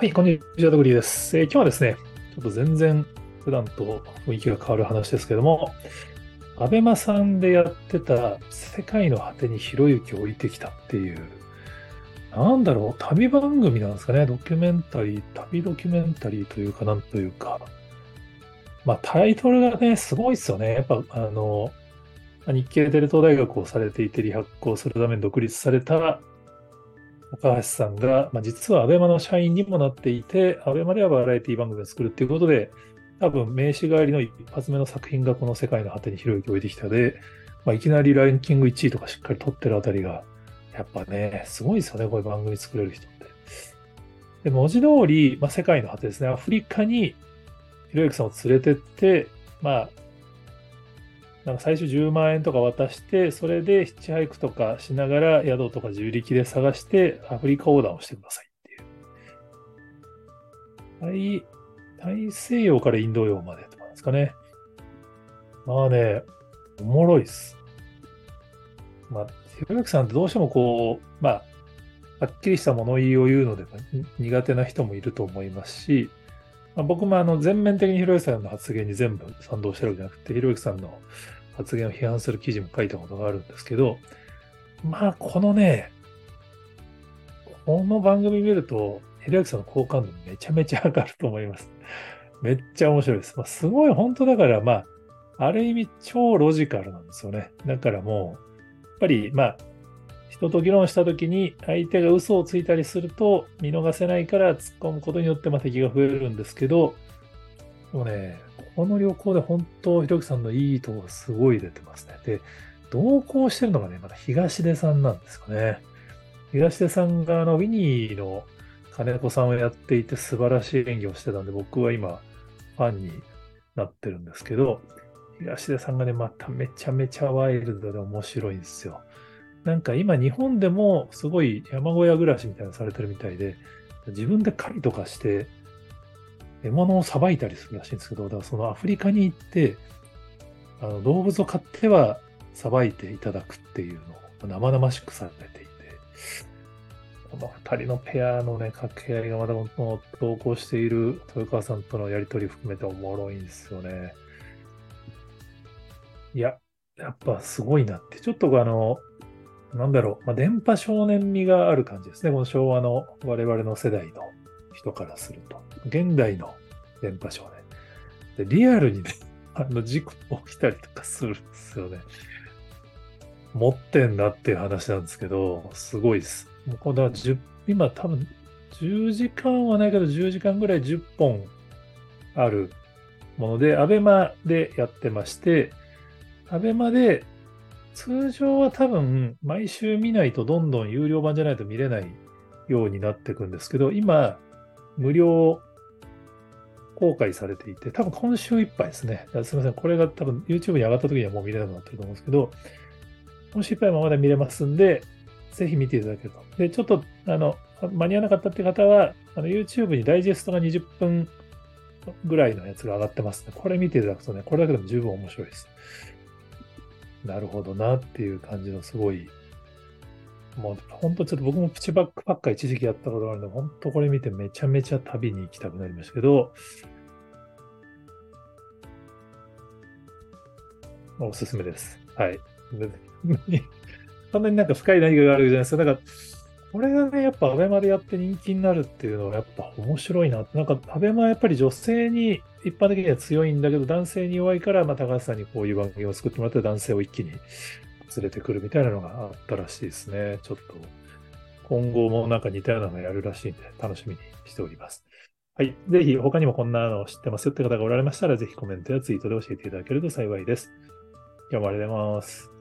はい、こんにちは、とぐりです、えー今日はですね、ちょっと全然普段と雰囲気が変わる話ですけども、アベマさんでやってた世界の果てにひろゆきを置いてきたっていう、なんだろう、旅番組なんですかね、ドキュメンタリー、旅ドキュメンタリーというか、なんというか、まあタイトルがね、すごいですよね。やっぱ、あの、日系テレ東大学をされていて、リハックをするために独立された高橋さんが、まあ、実はアベマの社員にもなっていて、アベマではバラエティ番組を作るっていうことで、多分名刺代わりの一発目の作品がこの世界の果てにひろゆき置いてきたで、まあ、いきなりランキング1位とかしっかり取ってるあたりが、やっぱね、すごいですよね、こういう番組作れる人って。で、文字通り、まあ、世界の果てですね、アフリカにひろゆきさんを連れてって、まあ、なんか最初10万円とか渡して、それでヒッチハイクとかしながら宿とか自力で探してアフリカ横断をしてくださいっていう。大大西洋からインド洋までとかですかね。まあね、おもろいっす。まあ、ひろゆきさんってどうしてもこう、まあ、はっきりした物言いを言うので苦手な人もいると思いますし、まあ、僕もあの全面的にひろゆきさんの発言に全部賛同してるわけじゃなくて、ひろゆきさんの発言を批判する記事も書いたことがあるんですけど、まあ、このね、この番組見ると、ひろゆきさんの好感度めちゃめちゃ上がると思います。めっちゃ面白いです。まあ、すごい本当だから、まあ、ある意味超ロジカルなんですよね。だからもう、やっぱり、まあ、人と議論したときに相手が嘘をついたりすると見逃せないから突っ込むことによってまあ敵が増えるんですけど、でもね、この旅行で本当、ひろきさんのいいとこがすごい出てますね。で、同行してるのがね、また東出さんなんですかね。東出さんがあのウィニーの金子さんをやっていて素晴らしい演技をしてたんで、僕は今ファンになってるんですけど、東出さんがね、まためちゃめちゃワイルドで面白いんですよ。なんか今日本でもすごい山小屋暮らしみたいなのされてるみたいで、自分で狩りとかして、獲物をさばいたりするらしいんですけど、だからそのアフリカに行って、あの動物を飼ってはさばいていただくっていうのを生々しくされていて、この二人のペアのね、掛け合いがまたこの投稿している豊川さんとのやりとり含めておもろいんですよね。いや、やっぱすごいなって、ちょっとあの、なんだろう、まあ、電波少年味がある感じですね。この昭和の我々の世代の人からすると。現代の電波少年。でリアルにね、あの事故起きたりとかするんですよね。持ってんなっていう話なんですけど、すごいです。もうこれだ10今多分10時間はないけど10時間ぐらい10本あるもので、アベマでやってまして、アベマで通常は多分毎週見ないとどんどん有料版じゃないと見れないようになっていくんですけど、今、無料公開されていて、多分今週いっぱいですね。すみません。これが多分 YouTube に上がった時にはもう見れなくなってると思うんですけど、今週いっぱいはまだ見れますんで、ぜひ見ていただけると。で、ちょっと、あの、間に合わなかったって方は、あの YouTube にダイジェストが20分ぐらいのやつが上がってますね。これ見ていただくとね、これだけでも十分面白いです。なるほどなっていう感じのすごい、もう本当ちょっと僕もプチバックパッカー一時期やったことがあるので、本当これ見てめちゃめちゃ旅に行きたくなりましたけど、おすすめです。はい。そんなになんか深い何かがあるじゃないですか。なんか、これがね、やっぱアベマでやって人気になるっていうのはやっぱ面白いな。なんかアベマはやっぱり女性に一般的には強いんだけど、男性に弱いから、まあ、高橋さんにこういう番組を作ってもらって男性を一気に連れてくるみたいなのがあったらしいですね。ちょっと、今後もなんか似たようなのやるらしいんで、楽しみにしております。はい。ぜひ、他にもこんなの知ってますよって方がおられましたら、ぜひコメントやツイートで教えていただけると幸いです。今日もありがとうございます。